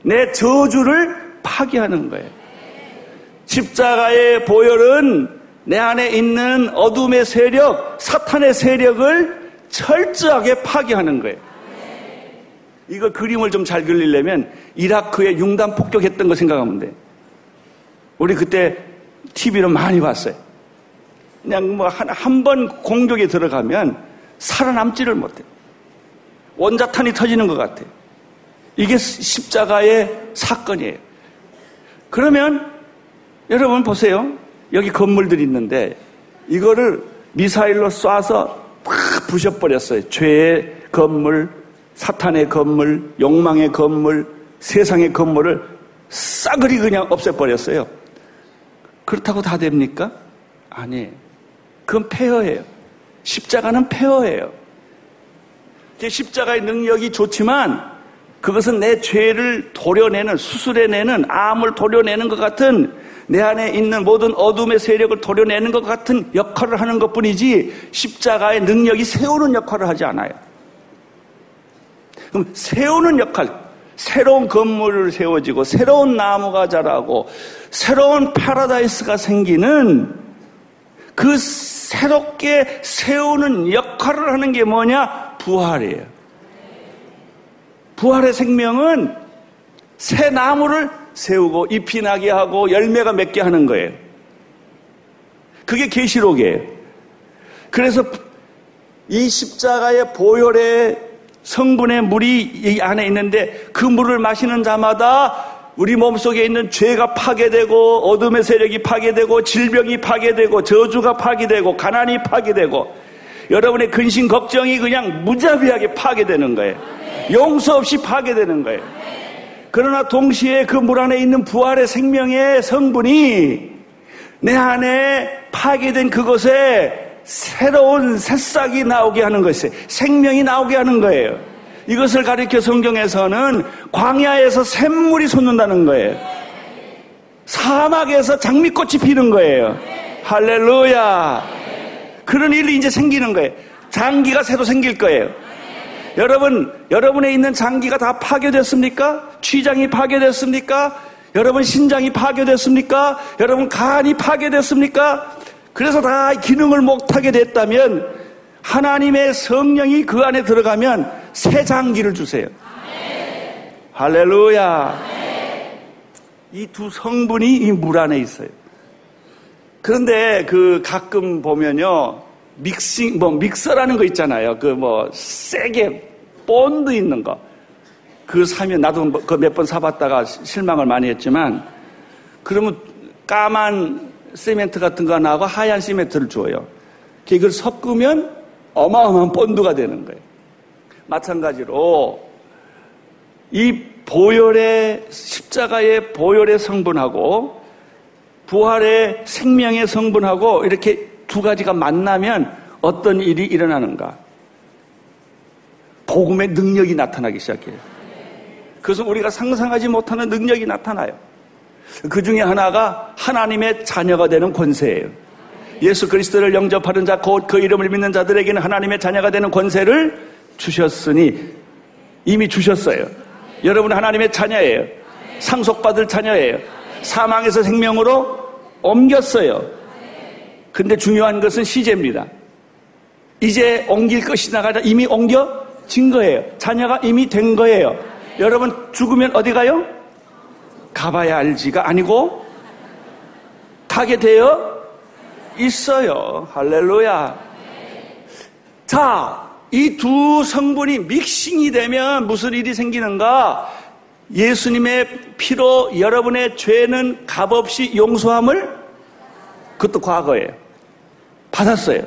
내 저주를 파괴하는 거예요. 십자가의 보혈은 내 안에 있는 어둠의 세력, 사탄의 세력을 철저하게 파괴하는 거예요. 이거 그림을 좀 잘 그리려면 이라크에 융단 폭격했던 거 생각하면 돼. 우리 그때 TV로 많이 봤어요. 그냥 뭐 한 번 공격에 들어가면 살아남지를 못해. 원자탄이 터지는 것 같아. 이게 십자가의 사건이에요. 그러면 여러분 보세요. 여기 건물들이 있는데 이거를 미사일로 쏴서 팍 부셔버렸어요. 죄의 건물, 사탄의 건물, 욕망의 건물, 세상의 건물을 싸그리 그냥 없애버렸어요. 그렇다고 다 됩니까? 아니. 그건 폐허예요. 십자가는 폐허예요. 십자가의 능력이 좋지만 그것은 내 죄를 도려내는, 수술해내는, 암을 도려내는 것 같은 내 안에 있는 모든 어둠의 세력을 도려내는 것 같은 역할을 하는 것 뿐이지 십자가의 능력이 세우는 역할을 하지 않아요. 그럼 세우는 역할, 새로운 건물을 세워지고 새로운 나무가 자라고 새로운 파라다이스가 생기는 그 새롭게 세우는 역할을 하는 게 뭐냐? 부활이에요. 부활의 생명은 새 나무를 세우고 잎이 나게 하고 열매가 맺게 하는 거예요. 그게 계시록이에요. 그래서 이 십자가의 보혈의 성분의 물이 이 안에 있는데 그 물을 마시는 자마다 우리 몸속에 있는 죄가 파괴되고 어둠의 세력이 파괴되고 질병이 파괴되고 저주가 파괴되고 가난이 파괴되고 여러분의 근심 걱정이 그냥 무자비하게 파괴되는 거예요. 용서 없이 파괴되는 거예요. 그러나 동시에 그 물 안에 있는 부활의 생명의 성분이 내 안에 파괴된 그것에 새로운 새싹이 나오게 하는 것이에요. 생명이 나오게 하는 거예요. 이것을 가리켜 성경에서는 광야에서 샘물이 솟는다는 거예요. 사막에서 장미꽃이 피는 거예요. 할렐루야. 그런 일이 이제 생기는 거예요. 장기가 새로 생길 거예요. 여러분, 여러분에 있는 장기가 다 파괴됐습니까? 취장이 파괴됐습니까? 여러분 신장이 파괴됐습니까? 여러분 간이 파괴됐습니까? 그래서 다 기능을 못하게 됐다면 하나님의 성령이 그 안에 들어가면 새 장기를 주세요. 할렐루야. 이 두 성분이 이 물 안에 있어요. 그런데 그 가끔 보면요. 믹싱, 뭐, 믹서라는 거 있잖아요. 그 뭐, 세게 본드 있는 거. 그 사면 나도 뭐 그몇 번 사봤다가 실망을 많이 했지만, 그러면 까만 시멘트 같은 거 하나하고 하얀 시멘트를 줘요. 이걸 섞으면 어마어마한 본드가 되는 거예요. 마찬가지로, 이 보혈의, 십자가의 보혈의 성분하고, 부활의 생명의 성분하고 이렇게 두 가지가 만나면 어떤 일이 일어나는가? 복음의 능력이 나타나기 시작해요. 그래서 우리가 상상하지 못하는 능력이 나타나요. 그 중에 하나가 하나님의 자녀가 되는 권세예요. 예수 그리스도를 영접하는 자, 곧 그 이름을 믿는 자들에게는 하나님의 자녀가 되는 권세를 주셨으니 이미 주셨어요. 여러분 하나님의 자녀예요. 상속받을 자녀예요. 사망에서 생명으로 옮겼어요. 근데 중요한 것은 시제입니다. 이제 옮길 것이 나 가자 이미 옮겨진 거예요. 자녀가 이미 된 거예요. 여러분 죽으면 어디 가요? 가봐야 알지가 아니고 가게 되어 있어요. 할렐루야. 자, 이 두 성분이 믹싱이 되면 무슨 일이 생기는가? 예수님의 피로 여러분의 죄는 값없이 용서함을 그것도 과거예요. 받았어요.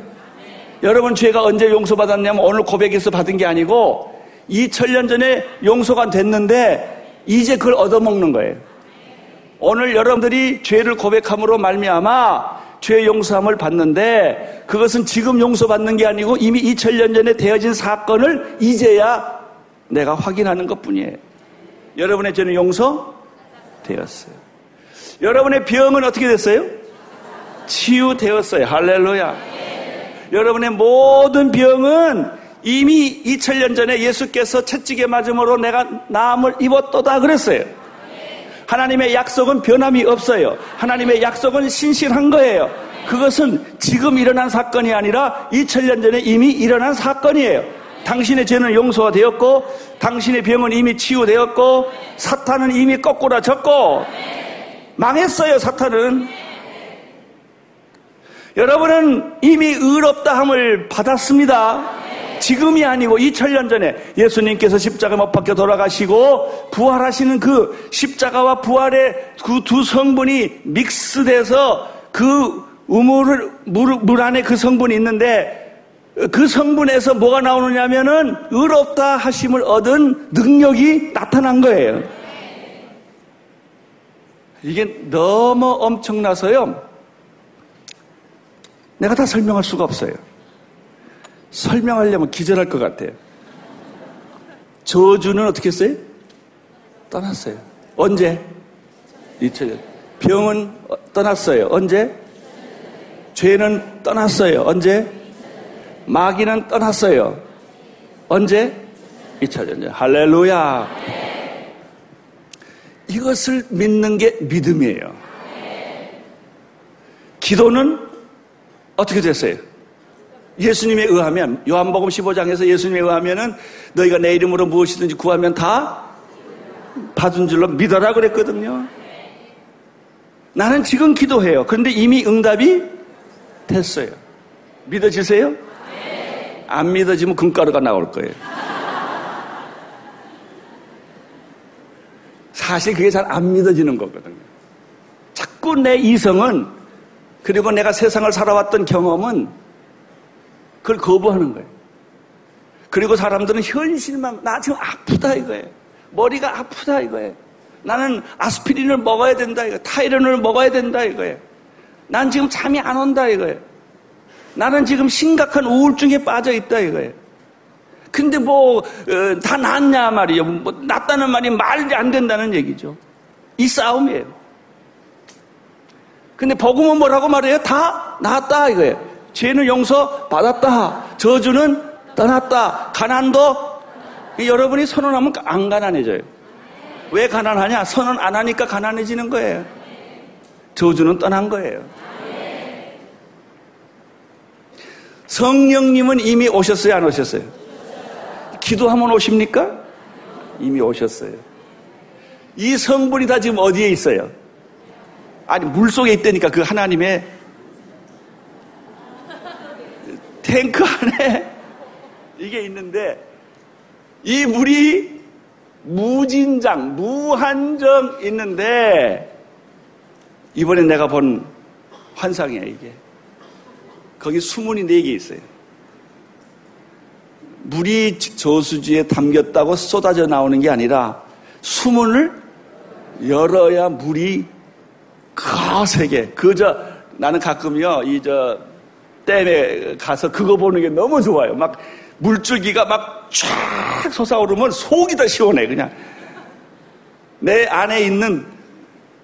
여러분 죄가 언제 용서받았냐면 오늘 고백해서 받은 게 아니고 2000년 전에 용서가 됐는데 이제 그걸 얻어먹는 거예요. 오늘 여러분들이 죄를 고백함으로 말미암아 죄 용서함을 받는데 그것은 지금 용서받는 게 아니고 이미 2000년 전에 되어진 사건을 이제야 내가 확인하는 것 뿐이에요. 여러분의 죄는 용서 되었어요. 여러분의 병은 어떻게 됐어요? 치유되었어요. 할렐루야. 여러분의 모든 병은 이미 2000년 전에 예수께서 채찍에 맞음으로 내가 나음을 입었도다 그랬어요. 하나님의 약속은 변함이 없어요. 하나님의 약속은 신실한 거예요. 그것은 지금 일어난 사건이 아니라 2000년 전에 이미 일어난 사건이에요. 당신의 죄는 용서가 되었고, 당신의 병은 이미 치유되었고, 사탄은 이미 거꾸라졌고, 망했어요, 사탄은. 여러분은 이미 의롭다함을 받았습니다. 지금이 아니고 2000년 전에 예수님께서 십자가 못 박혀 돌아가시고 부활하시는 그 십자가와 부활의 그 두 성분이 믹스돼서 그 우물을 물, 물 안에 그 성분이 있는데 그 성분에서 뭐가 나오느냐면은 의롭다 하심을 얻은 능력이 나타난 거예요. 이게 너무 엄청나서요. 내가 다 설명할 수가 없어요. 설명하려면 기절할 것 같아요. 저주는 어떻게 했어요? 떠났어요. 언제? 2000년. 병은 떠났어요. 언제? 죄는 떠났어요. 언제? 마귀는 떠났어요. 언제? 2000년 전. 할렐루야. 이것을 믿는 게 믿음이에요. 기도는 어떻게 됐어요? 예수님에 의하면 요한복음 15장에서 예수님에 의하면은 너희가 내 이름으로 무엇이든지 구하면 다 받은 줄로 믿어라 그랬거든요. 나는 지금 기도해요. 그런데 이미 응답이 됐어요. 믿어지세요? 안 믿어지면 금가루가 나올 거예요. 사실 그게 잘 안 믿어지는 거거든요. 자꾸 내 이성은 그리고 내가 세상을 살아왔던 경험은 그걸 거부하는 거예요. 그리고 사람들은 현실만, 나 지금 아프다 이거예요. 머리가 아프다 이거예요. 나는 아스피린을 먹어야 된다 이거예요. 타이레놀을 먹어야 된다 이거예요. 난 지금 잠이 안 온다 이거예요. 나는 지금 심각한 우울증에 빠져 있다 이거예요. 근데 뭐, 어, 다 낫냐 말이에요. 뭐, 낫다는 말이 말이 안 된다는 얘기죠. 이 싸움이에요. 근데 복음은 뭐라고 말해요? 다 낫다 이거예요. 죄는 용서 받았다. 저주는 떠났다. 가난도 여러분이 선언하면 안 가난해져요. 왜 가난하냐? 선언 안 하니까 가난해지는 거예요. 저주는 떠난 거예요. 성령님은 이미 오셨어요? 안 오셨어요? 기도하면 오십니까? 이미 오셨어요. 이 성분이 다 지금 어디에 있어요? 아니, 물 속에 있다니까 그 하나님의 탱크 안에 이게 있는데 이 물이 무진장, 무한정 있는데 이번에 내가 본 환상이야 이게. 거기 수문이 네 개 있어요. 물이 저수지에 담겼다고 쏟아져 나오는 게 아니라 수문을 열어야 물이 거세게. 그저 나는 가끔요 이 저 댐에 가서 그거 보는 게 너무 좋아요. 막 물줄기가 막 쫙 솟아오르면 속이 더 시원해, 그냥. 내 안에 있는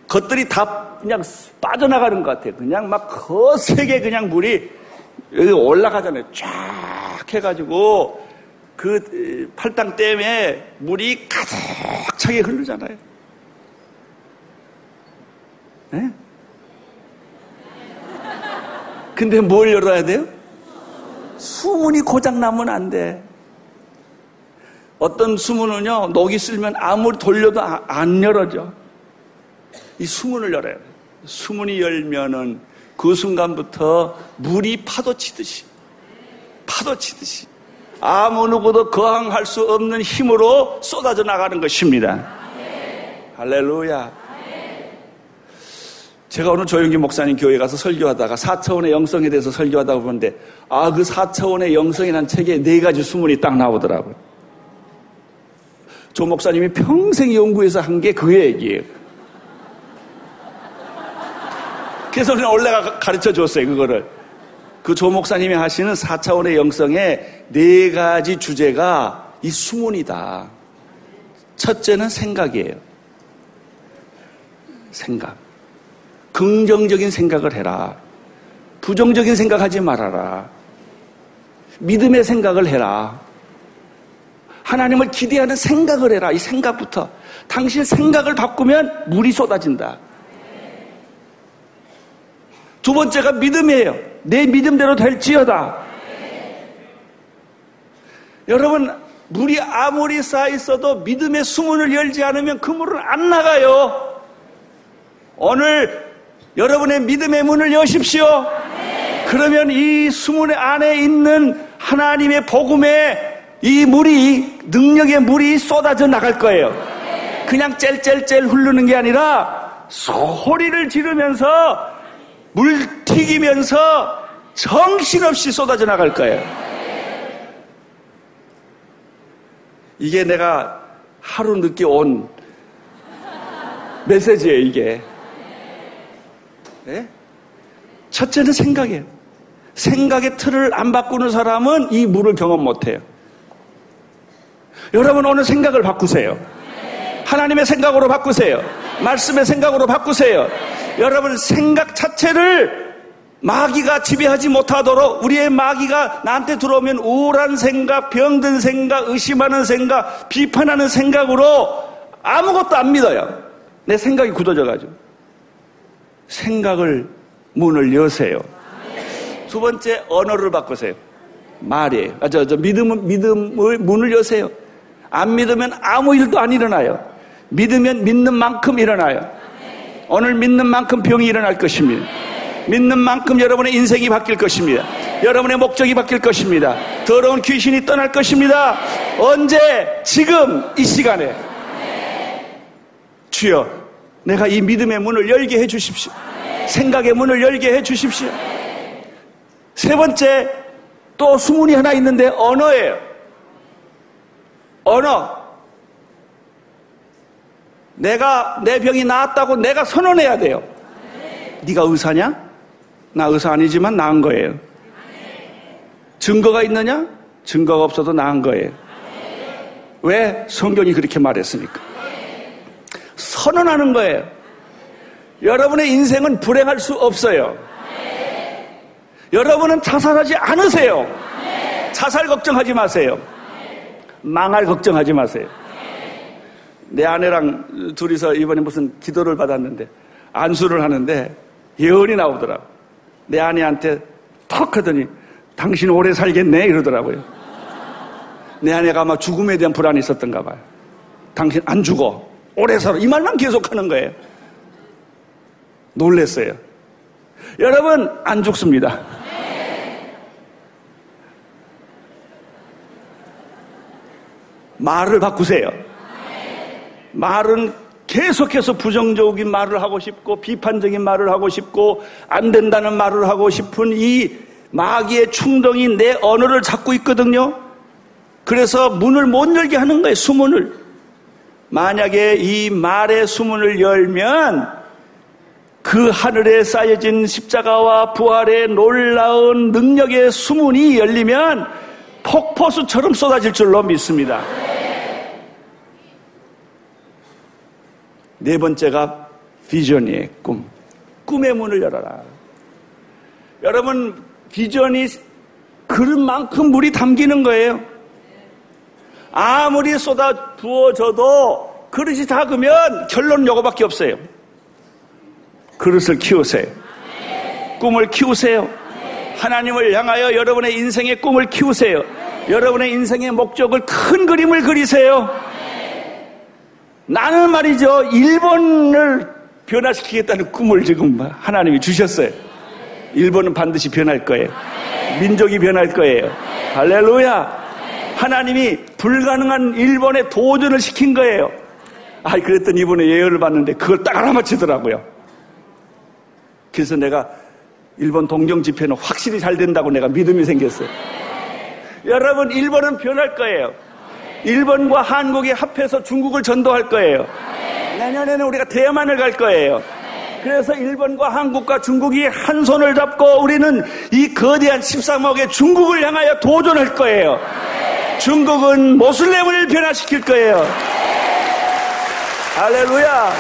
것들이 다 그냥 빠져나가는 것 같아요. 그냥 막 거세게 그냥 물이 여기 올라가잖아요. 쫙 해가지고 그 팔당 댐에 물이 가득 차게 흐르잖아요. 네? 근데 뭘 열어야 돼요? 수문이 고장나면 안 돼. 어떤 수문은요, 녹이 쓸면 아무리 돌려도 아, 안 열어져. 이 수문을 열어야 돼. 수문이 열면은 그 순간부터 물이 파도 치듯이, 파도 치듯이, 아무 누구도 거항할 수 없는 힘으로 쏟아져 나가는 것입니다. 할렐루야. 제가 오늘 조영기 목사님 교회 가서 설교하다가 4차원의 영성에 대해서 설교하다 보는데 아 그 4차원의 영성이라는 책에 네 가지 수문이 딱 나오더라고요. 조 목사님이 평생 연구해서 한 게 그 얘기예요. 그래서 그냥 올래가 가르쳐 줬어요, 그거를. 그 조 목사님이 하시는 4차원의 영성의 네 가지 주제가 이 수문이다. 첫째는 생각이에요. 생각. 긍정적인 생각을 해라. 부정적인 생각하지 말아라. 믿음의 생각을 해라. 하나님을 기대하는 생각을 해라. 이 생각부터. 당신 생각을 바꾸면 물이 쏟아진다. 두 번째가 믿음이에요. 내 믿음대로 될지어다. 여러분, 물이 아무리 쌓여 있어도 믿음의 수문을 열지 않으면 그 물은 안 나가요. 오늘 여러분의 믿음의 문을 여십시오. 그러면 이 수문 안에 있는 하나님의 복음의 이 물이 능력의 물이 쏟아져 나갈 거예요. 그냥 젤젤젤 흐르는 게 아니라 소리를 지르면서 물 튀기면서 정신없이 쏟아져 나갈 거예요. 이게 내가 하루 늦게 온 메시지예요, 이게. 네? 첫째는 생각이에요. 생각의 틀을 안 바꾸는 사람은 이 물을 경험 못 해요. 여러분 오늘 생각을 바꾸세요. 하나님의 생각으로 바꾸세요. 말씀의 생각으로 바꾸세요. 여러분 생각 자체를 마귀가 지배하지 못하도록 우리의 마귀가 나한테 들어오면 우울한 생각, 병든 생각, 의심하는 생각, 비판하는 생각으로 아무것도 안 믿어요. 내 생각이 굳어져가지고. 생각을 문을 여세요. 두 번째 언어를 바꾸세요. 말이에요. 아, 저, 저 믿음, 믿음을 문을 여세요. 안 믿으면 아무 일도 안 일어나요. 믿으면 믿는 만큼 일어나요. 오늘 믿는 만큼 병이 일어날 것입니다. 믿는 만큼 여러분의 인생이 바뀔 것입니다. 여러분의 목적이 바뀔 것입니다. 더러운 귀신이 떠날 것입니다. 언제? 지금 이 시간에. 주여, 내가 이 믿음의 문을 열게 해 주십시오. 생각의 문을 열게 해 주십시오. 세 번째, 또 수문이 하나 있는데 언어예요. 언어. 내가 내 병이 나았다고 내가 선언해야 돼요. 네가 의사냐? 나 의사 아니지만 나은 거예요. 증거가 있느냐? 증거가 없어도 나은 거예요. 왜? 성경이 그렇게 말했으니까. 선언하는 거예요. 여러분의 인생은 불행할 수 없어요. 여러분은 자살하지 않으세요. 자살 걱정하지 마세요. 망할 걱정하지 마세요. 내 아내랑 둘이서 이번에 무슨 기도를 받았는데 안수를 하는데 예언이 나오더라고. 내 아내한테 턱 하더니 당신 오래 살겠네 이러더라고요. 내 아내가 아마 죽음에 대한 불안이 있었던가 봐요. 당신 안 죽어. 오래 살아. 이 말만 계속 하는 거예요. 놀랬어요. 여러분, 안 죽습니다. 말을 바꾸세요. 말은 계속해서 부정적인 말을 하고 싶고 비판적인 말을 하고 싶고 안 된다는 말을 하고 싶은 이 마귀의 충동이 내 언어를 잡고 있거든요. 그래서 문을 못 열게 하는 거예요. 수문을. 만약에 이 말의 수문을 열면 그 하늘에 쌓여진 십자가와 부활의 놀라운 능력의 수문이 열리면 폭포수처럼 쏟아질 줄로 믿습니다. 네 번째가 비전이에요, 꿈. 꿈의 문을 열어라. 여러분, 비전이 그런 만큼 물이 담기는 거예요. 아무리 쏟아 부어져도 그릇이 작으면 결론은 요거밖에 없어요. 그릇을 키우세요. 꿈을 키우세요. 하나님을 향하여 여러분의 인생의 꿈을 키우세요. 여러분의 인생의 목적을 큰 그림을 그리세요. 나는 말이죠. 일본을 변화시키겠다는 꿈을 지금 하나님이 주셨어요. 일본은 반드시 변할 거예요. 민족이 변할 거예요. 할렐루야. 하나님이 불가능한 일본에 도전을 시킨 거예요. 아, 그랬더니 이번에 예언을 봤는데 그걸 딱 알아맞히더라고요. 그래서 내가 일본 동경 집회는 확실히 잘 된다고 내가 믿음이 생겼어요. 여러분, 일본은 변할 거예요. 일본과 한국이 합해서 중국을 전도할 거예요. 내년에는 우리가 대만을 갈 거예요. 그래서 일본과 한국과 중국이 한 손을 잡고 우리는 이 거대한 13억의 중국을 향하여 도전할 거예요. 중국은 모슬렘을 변화시킬 거예요. 할렐루야.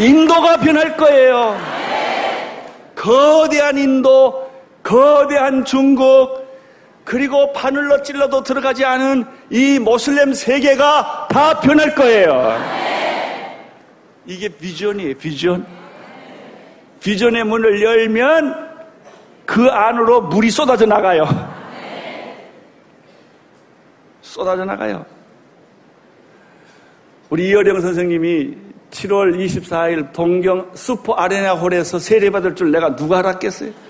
인도가 변할 거예요. 거대한 인도, 거대한 중국, 그리고 바늘로 찔러도 들어가지 않은 이 모슬렘 세계가 다 변할 거예요. 이게 비전이에요, 비전. 비전의 문을 열면 그 안으로 물이 쏟아져 나가요. 쏟아져 나가요. 우리 이어령 선생님이 7월 24일 동경 슈퍼 아레나 홀에서 세례받을 줄 내가 누가 알았겠어요?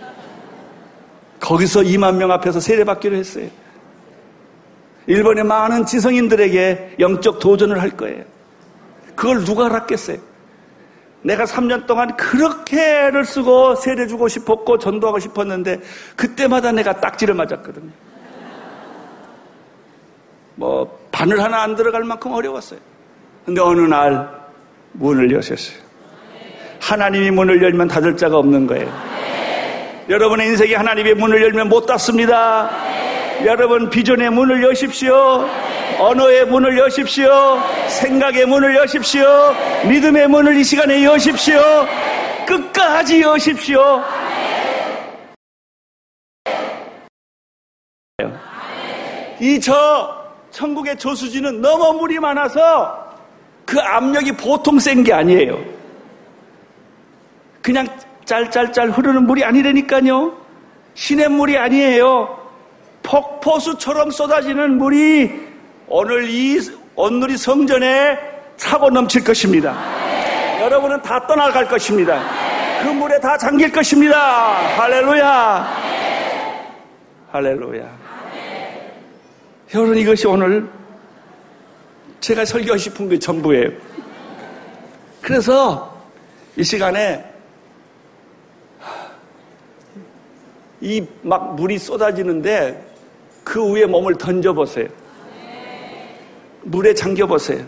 거기서 2만 명 앞에서 세례받기로 했어요. 일본의 많은 지성인들에게 영적 도전을 할 거예요. 그걸 누가 알았겠어요? 내가 3년 동안 그렇게 애를 쓰고 세례 주고 싶었고 전도하고 싶었는데 그때마다 내가 딱지를 맞았거든요. 뭐 바늘 하나 안 들어갈 만큼 어려웠어요. 근데 어느 날 문을 여셨어요. 하나님이 문을 열면 닫을 자가 없는 거예요. 여러분의 인생이 하나님의 문을 열면 못 닫습니다. 여러분 비전의 문을 여십시오. 언어의 문을 여십시오. 생각의 문을 여십시오. 믿음의 문을 이 시간에 여십시오. 끝까지 여십시오. 이 저 천국의 저수지는 너무 물이 많아서 그 압력이 보통 센 게 아니에요. 그냥 짤짤짤 흐르는 물이 아니라니까요. 시냇물이 아니에요. 폭포수처럼 쏟아지는 물이 오늘 이 온누리 성전에 차고 넘칠 것입니다. 여러분은 다 떠나갈 것입니다. 그 물에 다 잠길 것입니다. 할렐루야. 할렐루야. 여러분 이것이 오늘 제가 설교하고 싶은 게 전부예요. 그래서 이 시간에 이 막 물이 쏟아지는데 그 위에 몸을 던져보세요. 물에 잠겨보세요.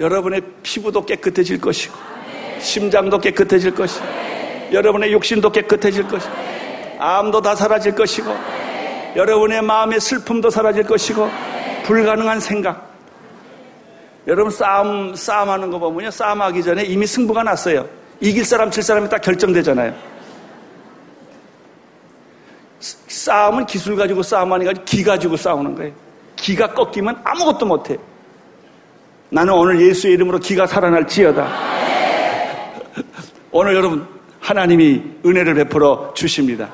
여러분의 피부도 깨끗해질 것이고, 심장도 깨끗해질 것이고, 여러분의 육신도 깨끗해질 것이고, 암도 다 사라질 것이고, 여러분의 마음의 슬픔도 사라질 것이고, 불가능한 생각, 여러분 싸움, 싸움하는 거 보면요. 싸움하기 전에 이미 승부가 났어요. 이길 사람, 칠 사람이 딱 결정되잖아요. 싸움은 기술 가지고 아니라 기 가지고 싸우는 거예요. 기가 꺾이면 아무것도 못해. 나는 오늘 예수의 이름으로 기가 살아날 지어다. 오늘 여러분, 하나님이 은혜를 베풀어 주십니다.